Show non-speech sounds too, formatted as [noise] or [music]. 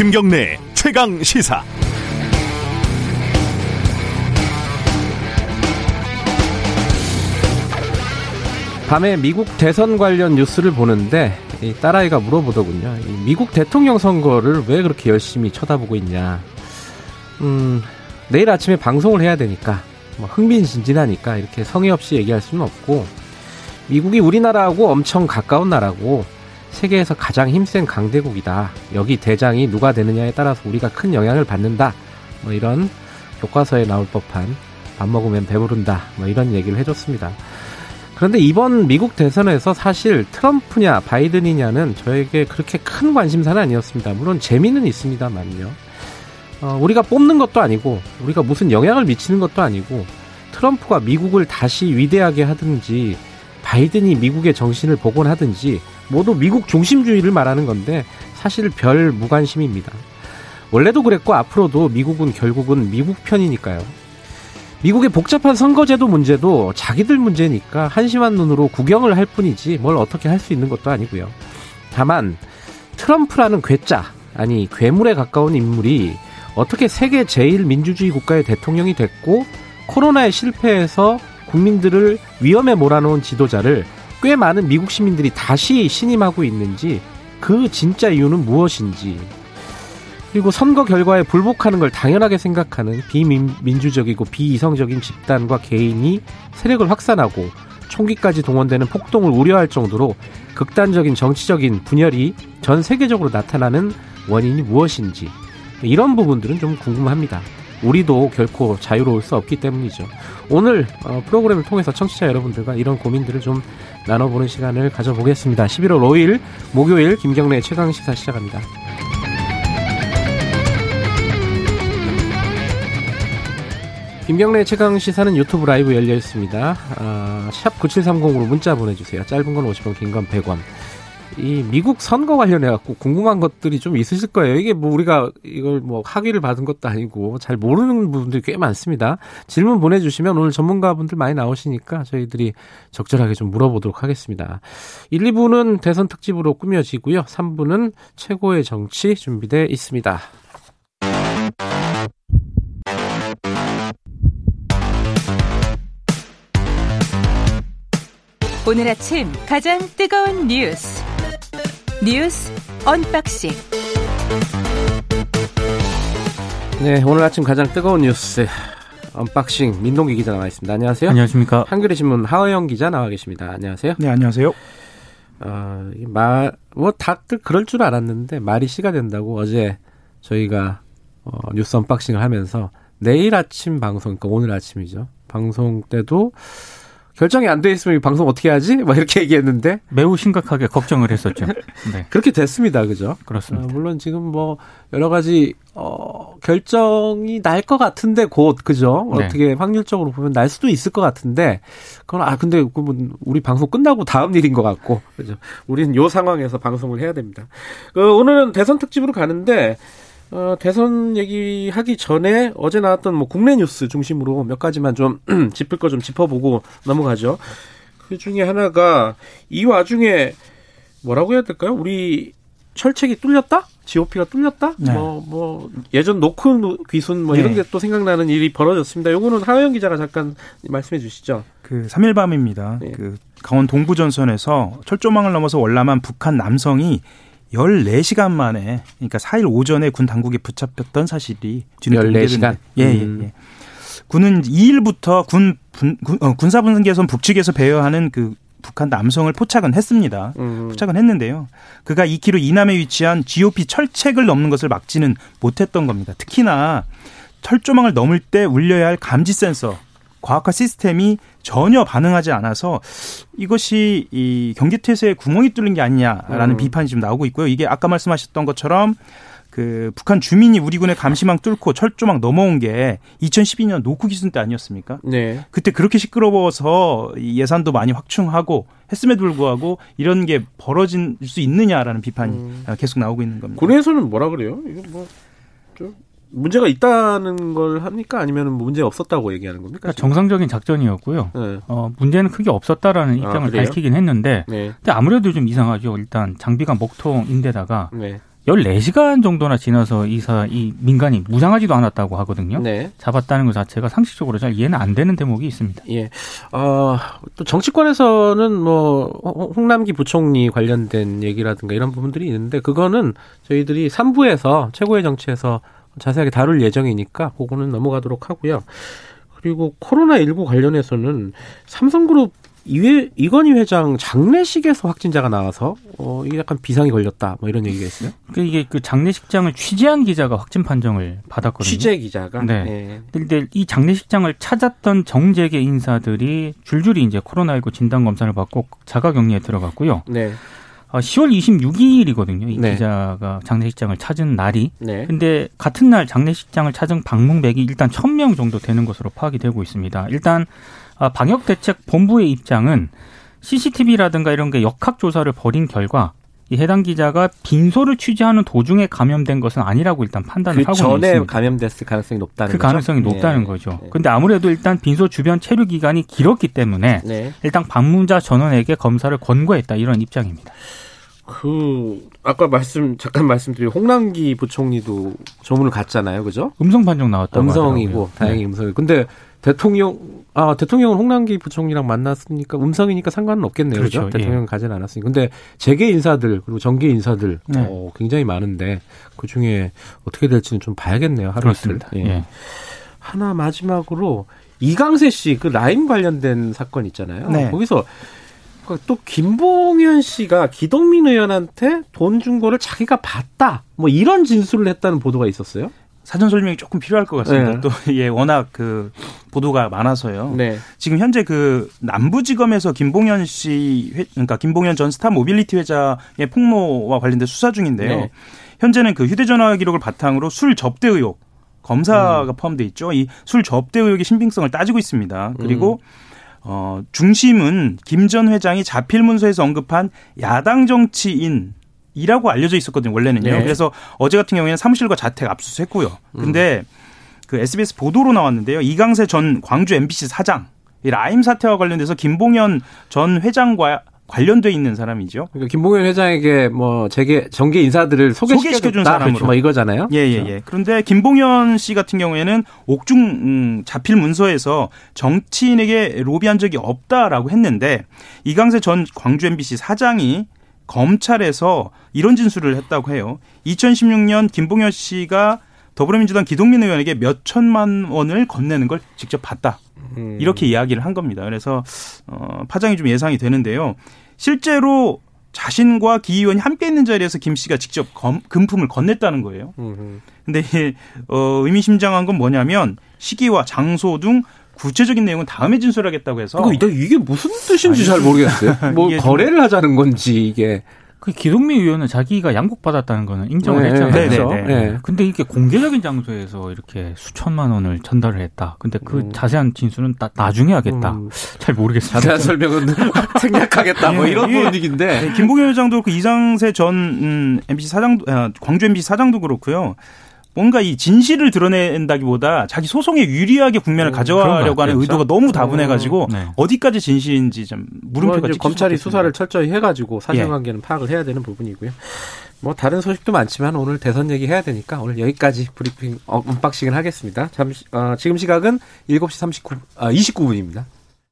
김경래 최강 시사. 밤에 미국 대선 관련 뉴스를 보는데 이 딸아이가 물어보더군요. 미국 대통령 선거를 왜 그렇게 열심히 쳐다보고 있냐. 음, 내일 아침에 방송을 해야 되니까 뭐 흥미진진하니까 이렇게 성의 없이 얘기할 수는 없고 미국이 우리나라하고 엄청 가까운 나라고 세계에서 가장 힘센 강대국이다. 여기 대장이 누가 되느냐에 따라서 우리가 큰 영향을 받는다. 뭐 이런 교과서에 나올 법한 밥 먹으면 배부른다. 뭐 이런 얘기를 해줬습니다. 그런데 이번 미국 대선에서 사실 트럼프냐 바이든이냐는 저에게 그렇게 큰 관심사는 아니었습니다. 물론 재미는 있습니다만요. 어, 우리가 뽑는 것도 아니고 우리가 무슨 영향을 미치는 것도 아니고 트럼프가 미국을 다시 위대하게 하든지 바이든이 미국의 정신을 복원하든지 모두 미국 중심주의를 말하는 건데 사실 별 무관심입니다. 원래도 그랬고 앞으로도 미국은 결국은 미국 편이니까요. 미국의 복잡한 선거제도 문제도 자기들 문제니까 한심한 눈으로 구경을 할 뿐이지 뭘 어떻게 할 수 있는 것도 아니고요. 다만 트럼프라는 괴짜 아니 괴물에 가까운 인물이 어떻게 세계 제일 민주주의 국가의 대통령이 됐고 코로나에 실패해서 국민들을 위험에 몰아놓은 지도자를 꽤 많은 미국 시민들이 다시 신임하고 있는지 그 진짜 이유는 무엇인지 그리고 선거 결과에 불복하는 걸 당연하게 생각하는 비민주적이고 비이성적인 집단과 개인이 세력을 확산하고 총기까지 동원되는 폭동을 우려할 정도로 극단적인 정치적인 분열이 전 세계적으로 나타나는 원인이 무엇인지 이런 부분들은 좀 궁금합니다. 우리도 결코 자유로울 수 없기 때문이죠. 오늘 어, 프로그램을 통해서 청취자 여러분들과 이런 고민들을 좀 나눠보는 시간을 가져보겠습니다. 11월 5일 목요일 김경래 최강 시사 시작합니다. 김경래 최강 시사는 유튜브 라이브 열려 있습니다. 아, 샵 9730으로 문자 보내주세요. 짧은 건 50원, 긴 건 100원. 이 미국 선거 관련해 갖고 궁금한 것들이 좀 있으실 거예요. 이게 뭐 우리가 이걸 뭐 학위를 받은 것도 아니고 잘 모르는 부분들이 꽤 많습니다. 질문 보내주시면 오늘 전문가분들 많이 나오시니까 저희들이 적절하게 좀 물어보도록 하겠습니다. 1, 2부는 대선 특집으로 꾸며지고요. 3부는 최고의 정치 준비돼 있습니다. 오늘 아침 가장 뜨거운 뉴스 뉴스 언박싱 네, 오늘 아침 가장 뜨거운 뉴스 unboxing 민동기 기자 나와 있습니다. 안녕하세요. 안녕하십니까. 한겨레 신문 하어영 기자 나와 계십니다. 안녕하세요. 네, 안녕하세요. 어, 말, 뭐, 다들 그럴 줄 알았는데, 말이 씨가 된다고 어제 저희가, 어, 뉴스 unboxing을 하면서, 내일 아침 방송, 그러니까 오늘 아침이죠. 방송 때도, 결정이 안 돼 있으면 이 방송 어떻게 하지? 막 이렇게 얘기했는데 매우 심각하게 걱정을 했었죠. [laughs] 네. 그렇게 됐습니다. 그죠? 그렇습니다. 어, 물론 지금 뭐 여러 가지 어 결정이 날 것 같은데 곧 그죠? 네. 어떻게 확률적으로 보면 날 수도 있을 것 같은데 그건 아 근데 그러면 우리 방송 끝나고 다음 일인 것 같고 그죠? 우리는 요 상황에서 방송을 해야 됩니다. 어, 오늘은 대선 특집으로 가는데 어, 대선 얘기하기 전에 어제 나왔던 뭐 국내 뉴스 중심으로 몇 가지만 좀 [clears throat] 짚을 거 좀 짚어보고 넘어가죠. 그 중에 하나가 이 와중에 뭐라고 해야 될까요? 우리 철책이 뚫렸다? GOP가 뚫렸다? 네. 뭐, 뭐, 예전 노크 귀순 뭐 이런 네. 게또 생각나는 일이 벌어졌습니다. 요거는 하영 기자가 잠깐 말씀해 주시죠. 그 3일 밤입니다. 네. 그 강원 동부전선에서 철조망을 넘어서 월남한 북한 남성이 14시간 만에 그러니까 4일 오전에 군 당국에 붙잡혔던 사실이 14시간. 예, 예, 음. 예. 군은 2일부터 군, 군 어, 군사분계선 북측에서 배회하는 그 북한 남성을 포착은 했습니다. 음. 포착은 했는데요. 그가 2km 이남에 위치한 GOP 철책을 넘는 것을 막지는 못했던 겁니다. 특히나 철조망을 넘을 때 울려야 할 감지 센서 과학화 시스템이 전혀 반응하지 않아서 이것이 이 경계 태세에 구멍이 뚫린 게 아니냐라는 음. 비판이 좀 나오고 있고요. 이게 아까 말씀하셨던 것처럼 그 북한 주민이 우리 군의 감시망 뚫고 철조망 넘어온 게 2012년 노크 기순 때 아니었습니까? 네. 그때 그렇게 시끄러워서 예산도 많이 확충하고 했음에도 불구하고 이런 게 벌어질 수 있느냐라는 비판이 음. 계속 나오고 있는 겁니다. 군에서는 뭐라 그래요? 이거 뭐 좀 문제가 있다는 걸 합니까? 아니면 문제 없었다고 얘기하는 겁니까? 그러니까 정상적인 작전이었고요. 네. 어, 문제는 크게 없었다라는 아, 입장을 아, 밝히긴 했는데, 네. 근데 아무래도 좀 이상하죠. 일단 장비가 목통인데다가 네. 14시간 정도나 지나서 이사 이 민간인 무장하지도 않았다고 하거든요. 네. 잡았다는 것 자체가 상식적으로 잘 이해는 안 되는 대목이 있습니다. 예. 어, 또 정치권에서는 뭐 홍남기 부총리 관련된 얘기라든가 이런 부분들이 있는데 그거는 저희들이 3부에서 최고의 정치에서 자세하게 다룰 예정이니까 그거는 넘어가도록 하고요. 그리고 코로나19 관련해서는 삼성그룹 이회, 이건희 회장 장례식에서 확진자가 나와서 어 이게 약간 비상이 걸렸다 뭐 이런 얘기가 있어요. 그 이게 그 장례식장을 취재한 기자가 확진 판정을 받았거든요. 취재 기자가. 네. 네. 근데 이 장례식장을 찾았던 정재계 인사들이 줄줄이 이제 코로나19 진단 검사를 받고 자가 격리에 들어갔고요. 네. 10월 어, 26일이거든요. 이 네. 기자가 장례식장을 찾은 날이. 네. 근데 같은 날 장례식장을 찾은 방문객이 일단 1000명 정도 되는 것으로 파악이 되고 있습니다. 일단 아, 방역 대책 본부의 입장은 CCTV라든가 이런 게 역학 조사를 벌인 결과 이 해당 기자가 빈소를 취재하는 도중에 감염된 것은 아니라고 일단 판단을 그 하고 전에 있습니다. 감염됐을 가능성이 높다는 그 거죠? 가능성이 높다는 네. 거죠. 네. 근데 아무래도 일단 빈소 주변 체류 기간이 길었기 때문에 네. 일단 방문자 전원에게 검사를 권고했다 이런 입장입니다. 그 아까 말씀 잠깐 말씀드린 홍남기 부총리도 조문을 갔잖아요, 그죠? 음성 판정 나왔다고 음성이고 하더라고요. 다행히 네. 음성이. 근데 대통령 아 대통령은 홍남기 부총리랑 만났으니까 음성이니까 상관은 없겠네요, 그렇죠? 그렇죠? 대통령 예. 가진 않았으니. 근데 재계 인사들 그리고 정계 인사들 네. 어, 굉장히 많은데 그 중에 어떻게 될지는 좀 봐야겠네요, 하루 그렇습니다. 예. 예. 하나 마지막으로 이강세 씨 그 라임 관련된 사건 있잖아요. 네. 거기서 그또 김봉현 씨가 기동민 의원한테 돈 준 거를 자기가 봤다. 뭐 이런 진술을 했다는 보도가 있었어요. 사전 설명이 조금 필요할 것 같습니다. 네. 또 [laughs] 예, 워낙 그 보도가 많아서요. 네. 지금 현재 그 남부지검에서 김봉현 씨 회, 그러니까 김봉현 전 스타 모빌리티 회장의 폭로와 관련된 수사 중인데요. 네. 현재는 그 휴대전화 기록을 바탕으로 술 접대 의혹 검사가 음. 포함돼 있죠. 이 술 접대 의혹의 신빙성을 따지고 있습니다. 그리고 음. 어, 중심은 김 전 회장이 자필 문서에서 언급한 야당 정치인 이라고 알려져 있었거든요, 원래는요. 네. 그래서 어제 같은 경우에는 사무실과 자택 압수수색했고요. 근데 음. 그 SBS 보도로 나왔는데요. 이강세 전 광주 MBC 사장, 이 라임 사태와 관련돼서 김봉현 전 회장과 관련돼 있는 사람이죠. 그러니까 김봉현 회장에게 뭐 재계 정계 인사들을 소개시켜 준 사람으로 그렇죠. 뭐 이거잖아요. 예, 예, 예. 그런데 김봉현 씨 같은 경우에는 옥중 음, 자필 문서에서 정치인에게 로비한 적이 없다라고 했는데 이강세 전 광주 MBC 사장이 검찰에서 이런 진술을 했다고 해요. 2016년 김봉현 씨가 더불어민주당 기동민 의원에게 몇 천만 원을 건네는 걸 직접 봤다. 음. 이렇게 이야기를 한 겁니다. 그래서 어, 파장이 좀 예상이 되는데요. 실제로 자신과 기 의원이 함께 있는 자리에서 김 씨가 직접 검, 금품을 건넸다는 거예요. 근데 어, 의미심장한 건 뭐냐면 시기와 장소 등 구체적인 내용은 다음에 진술하겠다고 해서. 그거 이게 무슨 뜻인지 아니, 잘 모르겠어요. [laughs] 뭐 거래를 하자는 건지 이게. 그 기동미 의원은 자기가 양곡받았다는 거는 인정을 네, 했잖아요. 네, 그렇죠? 네, 네. 근데 이게 공개적인 장소에서 이렇게 수천만 원을 전달을 했다. 근데 그 음. 자세한 진술은 나, 나중에 하겠다. 음. 잘 모르겠습니다. 자세한 설명은 [laughs] 생략하겠다. 뭐 이런 예, 분위기인데. 네, 김봉현 회장도 그 이강세 전 음, MBC 사장도 아, 광주 MBC 사장도 그렇고요. 뭔가 이 진실을 드러낸다기보다 자기 소송에 유리하게 국면을 음, 가져가려고 하는 의도가 너무 다분해가지고 네. 어디까지 진실인지 좀 물음표가 뭐 검찰이 수사를 철저히 해가지고 사실관계는 예. 파악을 해야 되는 부분이고요. 뭐 다른 소식도 많지만 오늘 대선 얘기 해야 되니까 오늘 여기까지 브리핑 어, unboxing을 하겠습니다. 잠시 어, 지금 시각은 7시 39 아, 29분입니다.